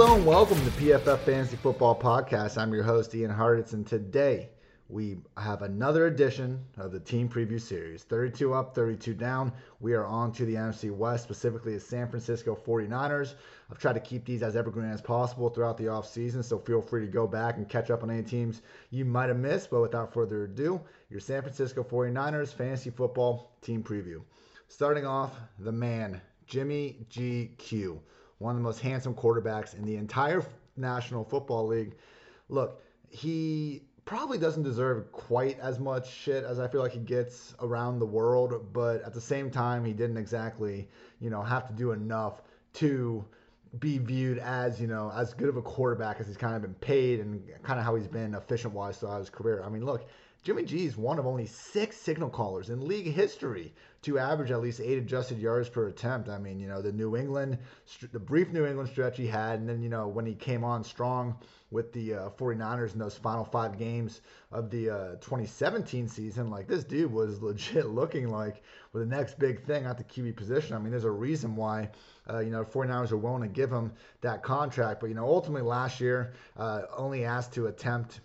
Hello and welcome to PFF Fantasy Football Podcast. I'm your host Ian Hartitz, and today we have another edition of the team preview series. 32 up, 32 down. We are on to the NFC West, specifically the San Francisco 49ers. I've tried to keep these as evergreen as possible throughout the offseason, so feel free to go back and catch up on any teams you might have missed. But without further ado, your San Francisco 49ers fantasy football team preview. Starting off, the man, Jimmy GQ one of the most handsome quarterbacks in the entire National Football League. Look, he probably doesn't deserve quite as much shit as I feel like he gets around the world, but at the same time, he didn't exactly, you know, have to do enough to be viewed as, you know, as good of a quarterback as he's kind of been paid and kind of how he's been efficient wise throughout his career. I mean, look, Jimmy G is one of only six signal callers in league history to average at least eight adjusted yards per attempt. I mean, you know, the New England, the brief New England stretch he had, and then, you know, when he came on strong with the uh, 49ers in those final five games of the uh, 2017 season, like this dude was legit looking like with the next big thing at the QB position. I mean, there's a reason why, uh, you know, 49ers are willing to give him that contract. But, you know, ultimately last year, uh, only asked to attempt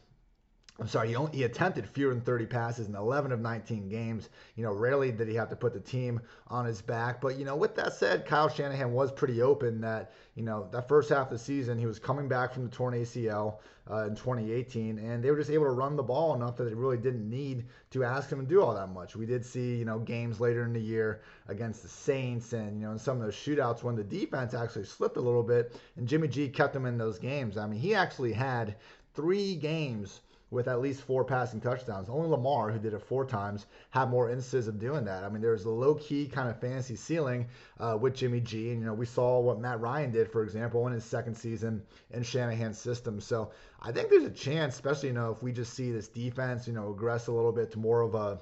I'm sorry, he, only, he attempted fewer than 30 passes in 11 of 19 games. You know, rarely did he have to put the team on his back. But, you know, with that said, Kyle Shanahan was pretty open that, you know, that first half of the season, he was coming back from the torn ACL uh, in 2018, and they were just able to run the ball enough that they really didn't need to ask him to do all that much. We did see, you know, games later in the year against the Saints and, you know, in some of those shootouts when the defense actually slipped a little bit, and Jimmy G kept them in those games. I mean, he actually had three games – with at least four passing touchdowns. Only Lamar, who did it four times, had more instances of doing that. I mean, there's a low key kind of fantasy ceiling uh, with Jimmy G. And, you know, we saw what Matt Ryan did, for example, in his second season in Shanahan's system. So I think there's a chance, especially, you know, if we just see this defense, you know, aggress a little bit to more of a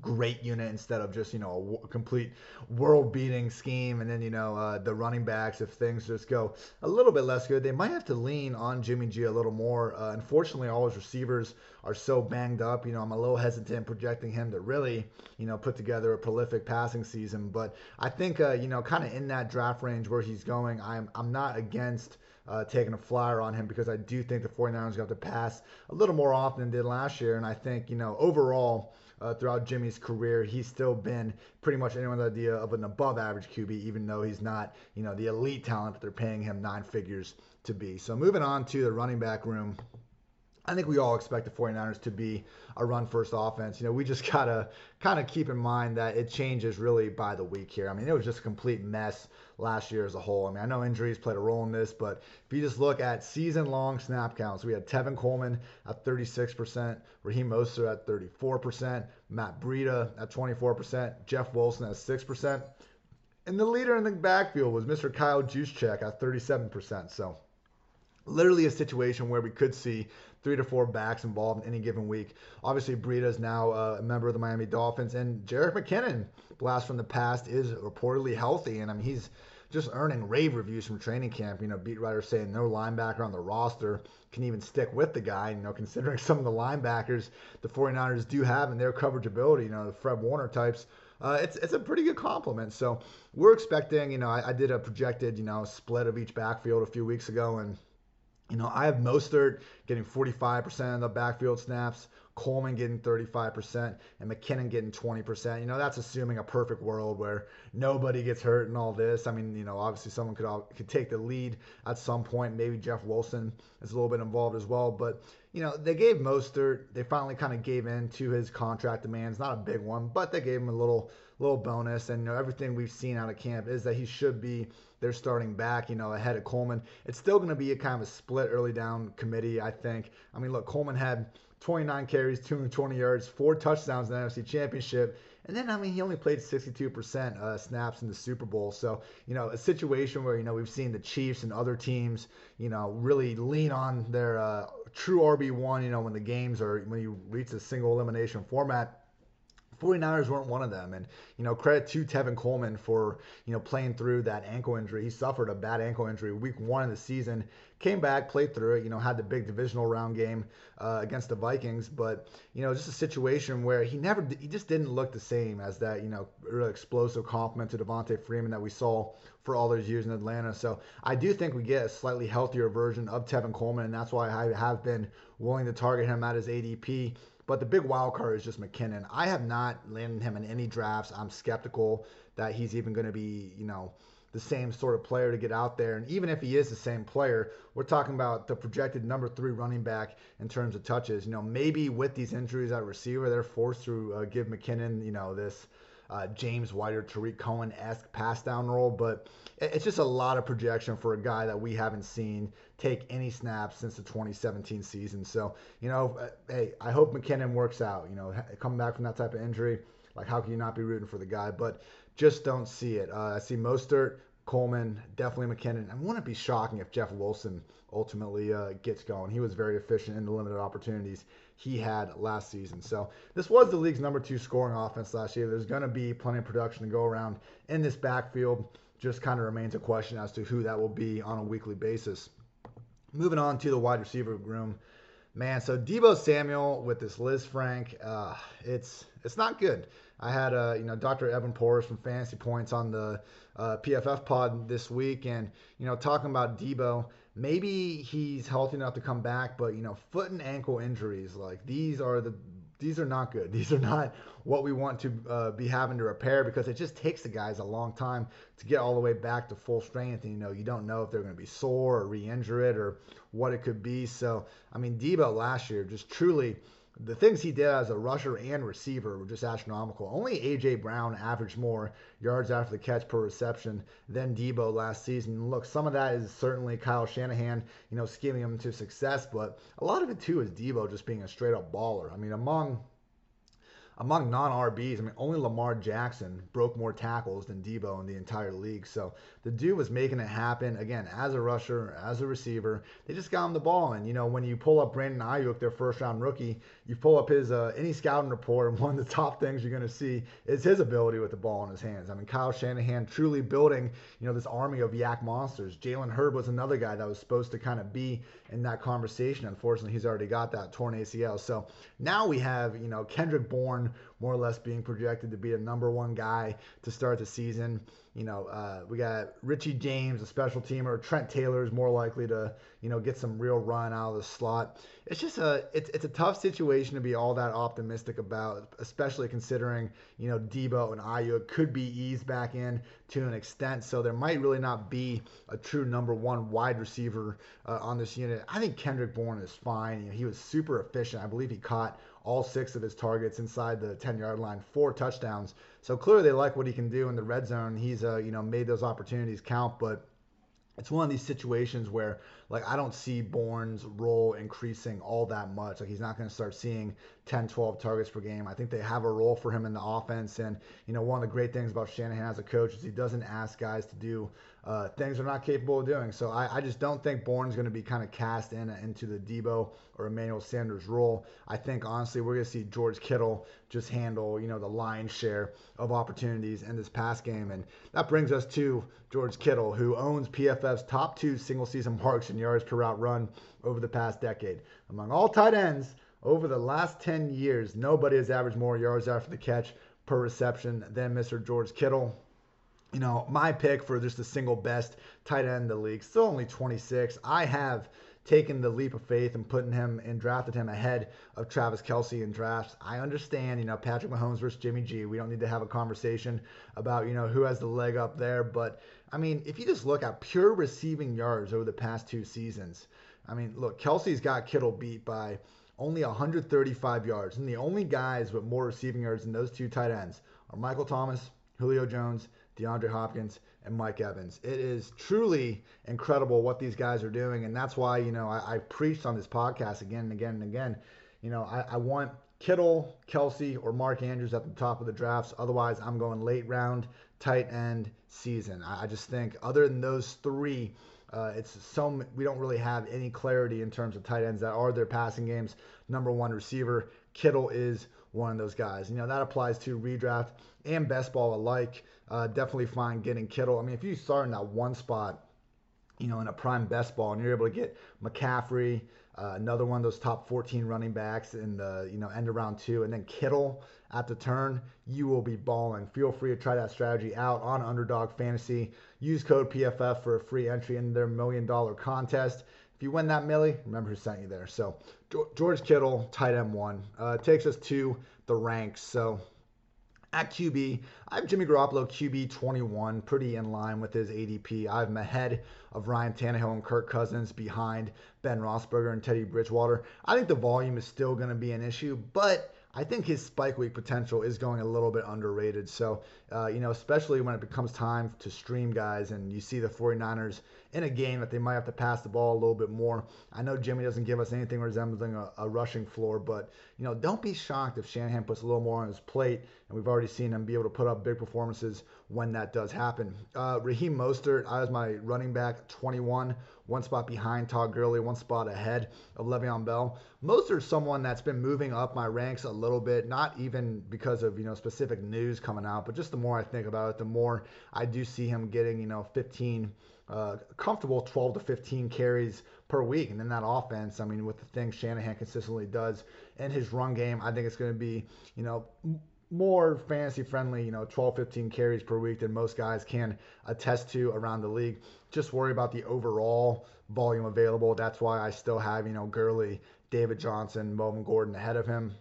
great unit instead of just you know a complete world beating scheme and then you know uh, the running backs if things just go a little bit less good they might have to lean on jimmy g a little more. Uh, unfortunately all his receivers are so banged up. You know i'm a little hesitant projecting him to really you know put together a prolific passing season but i think uh, you know kind of in that draft range where he's going i'm i'm not against uh, taking a flyer on him because I do think the 49ers got to pass a little more often than did last year. And I think, you know, overall, uh, throughout Jimmy's career, he's still been pretty much anyone's idea of an above average QB, even though he's not, you know, the elite talent that they're paying him nine figures to be. So moving on to the running back room. I think we all expect the 49ers to be a run first offense. You know, we just got to kind of keep in mind that it changes really by the week here. I mean, it was just a complete mess last year as a whole. I mean, I know injuries played a role in this, but if you just look at season long snap counts, we had Tevin Coleman at 36%, Raheem Mostert at 34%, Matt Breida at 24%, Jeff Wilson at 6%. And the leader in the backfield was Mr. Kyle Juszczyk at 37%. So literally a situation where we could see three to four backs involved in any given week. Obviously, Breida is now uh, a member of the Miami Dolphins, and Jerick McKinnon, blast from the past, is reportedly healthy, and I mean he's just earning rave reviews from training camp. You know, beat writers saying no linebacker on the roster can even stick with the guy. You know, considering some of the linebackers the 49ers do have in their coverage ability, you know, the Fred Warner types. Uh, it's it's a pretty good compliment. So we're expecting, you know, I, I did a projected, you know, split of each backfield a few weeks ago, and you know, I have Mostert getting 45% of the backfield snaps, Coleman getting 35%, and McKinnon getting 20%. You know, that's assuming a perfect world where nobody gets hurt and all this. I mean, you know, obviously someone could could take the lead at some point. Maybe Jeff Wilson is a little bit involved as well. But, you know, they gave Mostert, they finally kind of gave in to his contract demands. Not a big one, but they gave him a little little bonus. And you know, everything we've seen out of camp is that he should be their starting back, you know, ahead of Coleman. It's still going to be a kind of a split early down committee, I think. I mean, look, Coleman had 29 carries, 220 yards, four touchdowns in the NFC Championship. And then, I mean, he only played 62% uh, snaps in the Super Bowl. So, you know, a situation where, you know, we've seen the Chiefs and other teams, you know, really lean on their uh, true RB1, you know, when the games are, when you reach a single elimination format 49ers weren't one of them. And, you know, credit to Tevin Coleman for, you know, playing through that ankle injury. He suffered a bad ankle injury week one of the season, came back, played through it, you know, had the big divisional round game uh, against the Vikings. But, you know, just a situation where he never, he just didn't look the same as that, you know, really explosive complement to Devonta Freeman that we saw for all those years in Atlanta. So I do think we get a slightly healthier version of Tevin Coleman. And that's why I have been willing to target him at his ADP. But the big wild card is just McKinnon. I have not landed him in any drafts. I'm skeptical that he's even going to be, you know, the same sort of player to get out there. And even if he is the same player, we're talking about the projected number three running back in terms of touches. You know, maybe with these injuries at receiver, they're forced to uh, give McKinnon, you know, this uh, James White or Tarik Cohen esque pass down role, but it's just a lot of projection for a guy that we haven't seen take any snaps since the 2017 season. So, you know, uh, hey, I hope McKinnon works out. You know, coming back from that type of injury, like how can you not be rooting for the guy? But just don't see it. Uh, I see Mostert, Coleman, definitely McKinnon. I wouldn't be shocking if Jeff Wilson ultimately uh, gets going. He was very efficient in the limited opportunities he had last season. So this was the league's number two scoring offense last year. There's going to be plenty of production to go around in this backfield. Just kind of remains a question as to who that will be on a weekly basis. Moving on to the wide receiver room, man. So Deebo Samuel with this Lisfranc, uh, it's it's not good. I had uh, you know Dr. Edwin Porras from Fantasy Points on the uh, PFF pod this week, and you know talking about Deebo maybe he's healthy enough to come back, but you know, foot and ankle injuries like these are the these are not good. These are not what we want to uh, be having to repair because it just takes the guys a long time to get all the way back to full strength. And you know, you don't know if they're going to be sore or re-injure it or what it could be. So, I mean, Deebo last year just truly the things he did as a rusher and receiver were just astronomical. Only AJ Brown averaged more yards after the catch per reception than Deebo last season. Look, some of that is certainly Kyle Shanahan, you know, scheming him to success, but a lot of it too is Deebo just being a straight up baller. I mean, among among non-RBs, I mean, only Lamar Jackson broke more tackles than Deebo in the entire league. So the dude was making it happen again as a rusher, as a receiver. They just got him the ball, and you know when you pull up Brandon Aiyuk, their first-round rookie, you pull up his uh, any scouting report, and one of the top things you're going to see is his ability with the ball in his hands. I mean, Kyle Shanahan truly building, you know, this army of YAC monsters. Jalen Hurd was another guy that was supposed to kind of be in that conversation. Unfortunately, he's already got that torn ACL. So now we have, you know, Kendrick Bourne more or less being projected to be a number one guy to start the season. You know, uh, we got Richie James, a special teamer. Trent Taylor is more likely to, you know, get some real run out of the slot. It's just a, it's, it's a tough situation to be all that optimistic about, especially considering, you know, Deebo and Aiyuk could be eased back in to an extent. So there might really not be a true number one wide receiver uh, on this unit. I think Kendrick Bourne is fine. You know, he was super efficient. I believe he caught all six of his targets inside the 10 yard line, four touchdowns. So clearly they like what he can do in the red zone. He's, uh, you know, made those opportunities count, but it's one of these situations where like I don't see Bourne's role increasing all that much. Like he's not going to start seeing 10, 12 targets per game. I think they have a role for him in the offense. And, you know, one of the great things about Shanahan as a coach is he doesn't ask guys to do uh, things they're not capable of doing. So I, I just don't think Bourne's going to be kind of cast in into the Deebo or Emmanuel Sanders role. I think, honestly, we're going to see George Kittle just handle, you know, the lion's share of opportunities in this pass game. And that brings us to George Kittle, who owns PFF's top two single season marks in yards per route run over the past decade. Among all tight ends over the last 10 years, nobody has averaged more yards after the catch per reception than Mr. George Kittle. You know, my pick for just the single best tight end in the league, still only 26. I have taken the leap of faith and putting him and drafted him ahead of Travis Kelce in drafts. I understand, you know, Patrick Mahomes versus Jimmy G. We don't need to have a conversation about, you know, who has the leg up there. But, I mean, if you just look at pure receiving yards over the past two seasons, I mean, look, Kelce's got Kittle beat by only 135 yards. And the only guys with more receiving yards than those two tight ends are Michael Thomas Julio Jones, DeAndre Hopkins, and Mike Evans. It is truly incredible what these guys are doing, and that's why you know I, I preached on this podcast again and again and again. You know, I, I want Kittle, Kelce, or Mark Andrews at the top of the drafts. Otherwise, I'm going late round, tight end season. I, I just think other than those three, uh, it's so we don't really have any clarity in terms of tight ends that are their passing games. Number one receiver, Kittle is one of those guys. You know that applies to redraft and best ball alike. Uh, definitely fine getting Kittle. I mean, if you start in that one spot, you know, in a prime best ball, and you're able to get McCaffrey, uh, another one of those top 14 running backs in the you know end of round two, and then Kittle at the turn, you will be balling. Feel free to try that strategy out on Underdog Fantasy. Use code PFF for a free entry in their million dollar contest. If you win that millie, remember who sent you there. So George Kittle, tight end one, uh, takes us to the ranks. So at QB, I have Jimmy Garoppolo QB 21, pretty in line with his ADP. I have him ahead of Ryan Tannehill and Kirk Cousins, behind Ben Roethlisberger and Teddy Bridgewater. I think the volume is still going to be an issue, but I think his spike week potential is going a little bit underrated. So, uh, you know, especially when it becomes time to stream guys and you see the 49ers in a game that they might have to pass the ball a little bit more. I know Jimmy doesn't give us anything resembling a, a rushing floor, but, you know, don't be shocked if Shanahan puts a little more on his plate. And we've already seen him be able to put up big performances when that does happen. Uh, Raheem Mostert, I was my running back 21 one spot behind Todd Gurley, one spot ahead of Le'Veon Bell. Mostert someone that's been moving up my ranks a little bit, not even because of you know specific news coming out, but just the more I think about it, the more I do see him getting you know 15. Uh, comfortable 12 to 15 carries per week. And then that offense, I mean, with the things Shanahan consistently does in his run game, I think it's going to be, you know, more fantasy friendly, you know, 12, 15 carries per week than most guys can attest to around the league. Just worry about the overall volume available. That's why I still have, you know, Gurley, David Johnson, Melvin Gordon ahead of him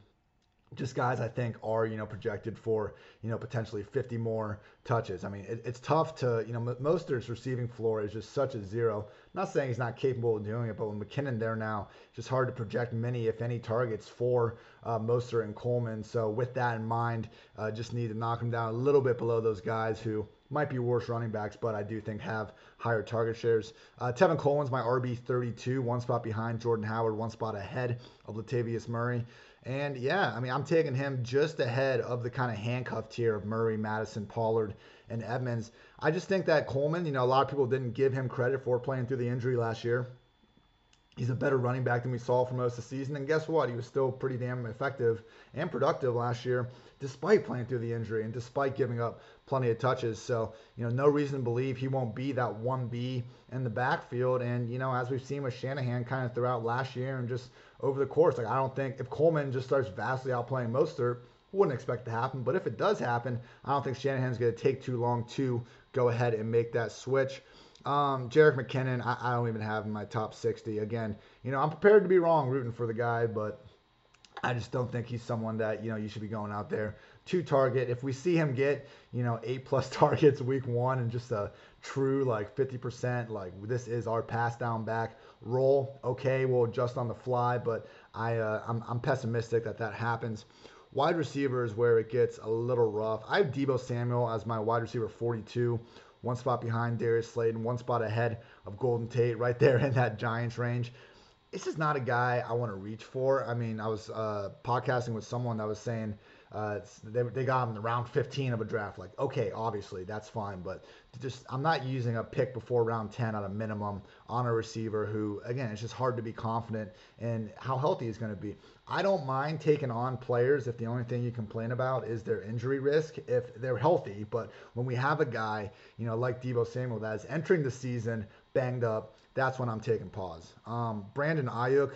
just guys I think are you know projected for you know potentially 50 more touches. I mean it, it's tough to you know Mostert's receiving floor is just such a zero. I'm not saying he's not capable of doing it, but with McKinnon there now, it's just hard to project many if any targets for uh, Mostert and Coleman. So with that in mind, uh, just need to knock him down a little bit below those guys who might be worse running backs, but I do think have higher target shares. Uh, Tevin Coleman's my RB 32, one spot behind Jordan Howard, one spot ahead of Latavius Murray. And yeah, I mean, I'm taking him just ahead of the kind of handcuff tier of Murray, Mattison, Pollard, and Edmonds. I just think that Coleman, you know, a lot of people didn't give him credit for playing through the injury last year. He's a better running back than we saw for most of the season. And guess what? He was still pretty damn effective and productive last year, despite playing through the injury and despite giving up plenty of touches. So, you know, no reason to believe he won't be that 1B in the backfield. And, you know, as we've seen with Shanahan kind of throughout last year and just over the course. Like I don't think if Coleman just starts vastly outplaying Mostert, wouldn't expect to happen. But if it does happen, I don't think Shanahan's going to take too long to go ahead and make that switch. Um, Jerick McKinnon, I, I, don't even have in my top 60. Again, you know, I'm prepared to be wrong rooting for the guy, but I just don't think he's someone that, you know, you should be going out there to target. If we see him get, you know, eight plus targets week one and just a true like 50%, like this is our pass down back, role. Okay, we'll adjust on the fly, but I uh, I'm, I'm pessimistic that that happens. Wide receivers where it gets a little rough. I have Deebo Samuel as my wide receiver 42, one spot behind Darius Slayton, one spot ahead of Golden Tate, right there in that Giants range. This is not a guy I want to reach for. I mean, I was uh, podcasting with someone that was saying uh, they, they got him in the round 15 of a draft. Like, okay, obviously that's fine, but just I'm not using a pick before round 10 at a minimum on a receiver who, again, it's just hard to be confident in how healthy he's going to be. I don't mind taking on players if the only thing you complain about is their injury risk if they're healthy. But when we have a guy, you know, like Deebo Samuel that is entering the season banged up, that's when I'm taking pause. Um, Brandon Aiyuk,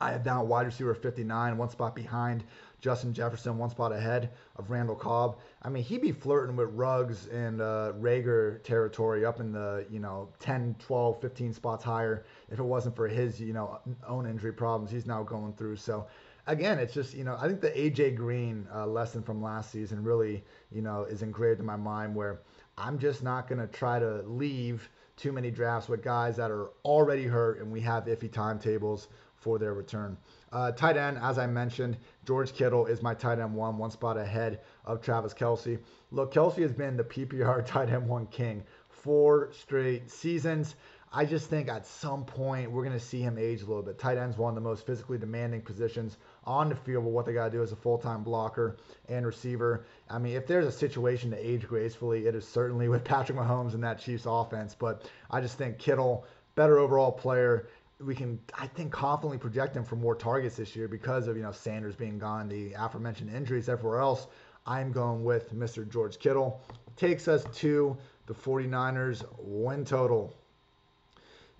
I have down wide receiver 59, one spot behind Justin Jefferson one spot ahead of Randall Cobb. I mean, he'd be flirting with Ruggs and uh, Reagor territory up in the, you know, 10, 12, 15 spots higher if it wasn't for his, you know, own injury problems he's now going through. So, again, it's just, you know, I think the A.J. Green uh, lesson from last season really, you know, is engraved in my mind where I'm just not going to try to leave too many drafts with guys that are already hurt and we have iffy timetables for their return. Uh, tight end, as I mentioned, George Kittle is my tight end one, one spot ahead of Travis Kelce. Look, Kelce has been the PPR tight end one king four straight seasons. I just think at some point we're going to see him age a little bit. Tight end's one of the most physically demanding positions on the field, but what they got to do is a full time blocker and receiver. I mean, if there's a situation to age gracefully, it is certainly with Patrick Mahomes and that Chiefs offense. But I just think Kittle, better overall player. We can, I think, confidently project him for more targets this year because of you know Sanders being gone, the aforementioned injuries everywhere else. I'm going with Mr. George Kittle. Takes us to the 49ers win total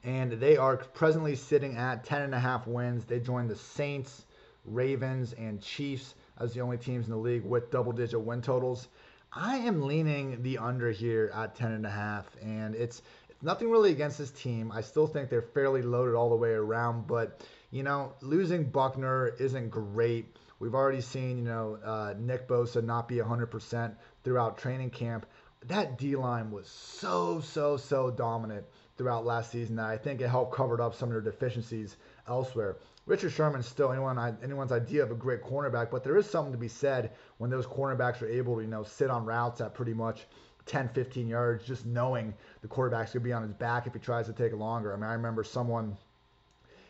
and they are presently sitting at 10 and a half wins. They joined the Saints, Ravens, and Chiefs as the only teams in the league with double-digit win totals. I am leaning the under here at 10 and a half, and it's nothing really against this team. I still think they're fairly loaded all the way around, but you know, losing Buckner isn't great. We've already seen, you know, uh, Nick Bosa not be 100% throughout training camp. That D line was so, so, so dominant throughout last season that I think it helped cover up some of their deficiencies elsewhere. Richard Sherman's still anyone anyone's idea of a great cornerback, but there is something to be said when those cornerbacks are able to you know sit on routes at pretty much 10, 15 yards, just knowing the quarterback's gonna be on his back if he tries to take longer. I mean, I remember someone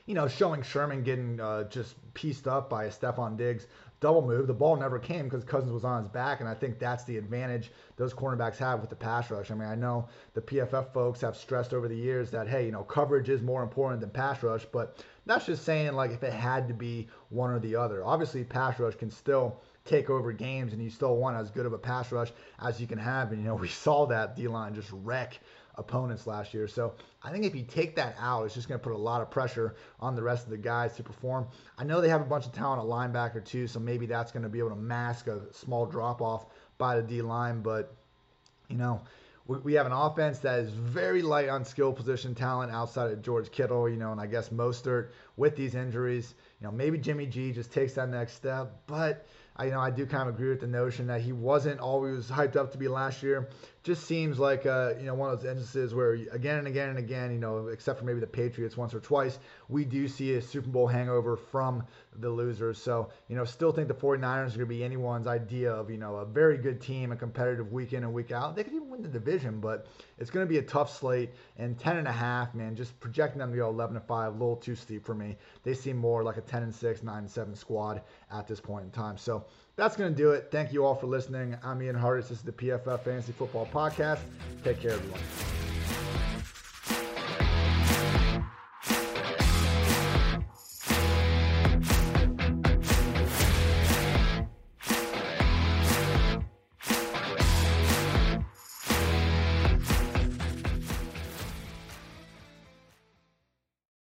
you know, showing Sherman getting uh, just pieced up by Stefon Diggs double move. The ball never came because Cousins was on his back, and I think that's the advantage those cornerbacks have with the pass rush. I mean, I know the PFF folks have stressed over the years that hey, you know, coverage is more important than pass rush, but that's just saying like if it had to be one or the other. Obviously, pass rush can still take over games, and you still want as good of a pass rush as you can have. And you know, we saw that D line just wreck opponents last year. So I think if you take that out, it's just going to put a lot of pressure on the rest of the guys to perform. I know they have a bunch of talent at linebacker too, so maybe that's going to be able to mask a small drop off by the D line. But you know, we, have an offense that is very light on skill position talent outside of George Kittle, you know, and I guess Mostert with these injuries. You know, maybe Jimmy G just takes that next step, but I, you know, I do kind of agree with the notion that he wasn't always hyped up to be last year. Just seems like, uh, you know, one of those instances where again and again and again, you know, except for maybe the Patriots once or twice, we do see a Super Bowl hangover from the losers. So, you know, still think the 49ers are going to be anyone's idea of, you know, a very good team, a competitive week in and week out. They could even win the division, but it's going to be a tough slate. And 10 and a half, man, just projecting them to go 11 to 5, a little too steep for me. They seem more like a 10 and 6, 9 and 7 squad at this point in time. So that's going to do it. Thank you all for listening. I'm Ian Hartitz. This is the PFF Fantasy Football Podcast. Take care, everyone.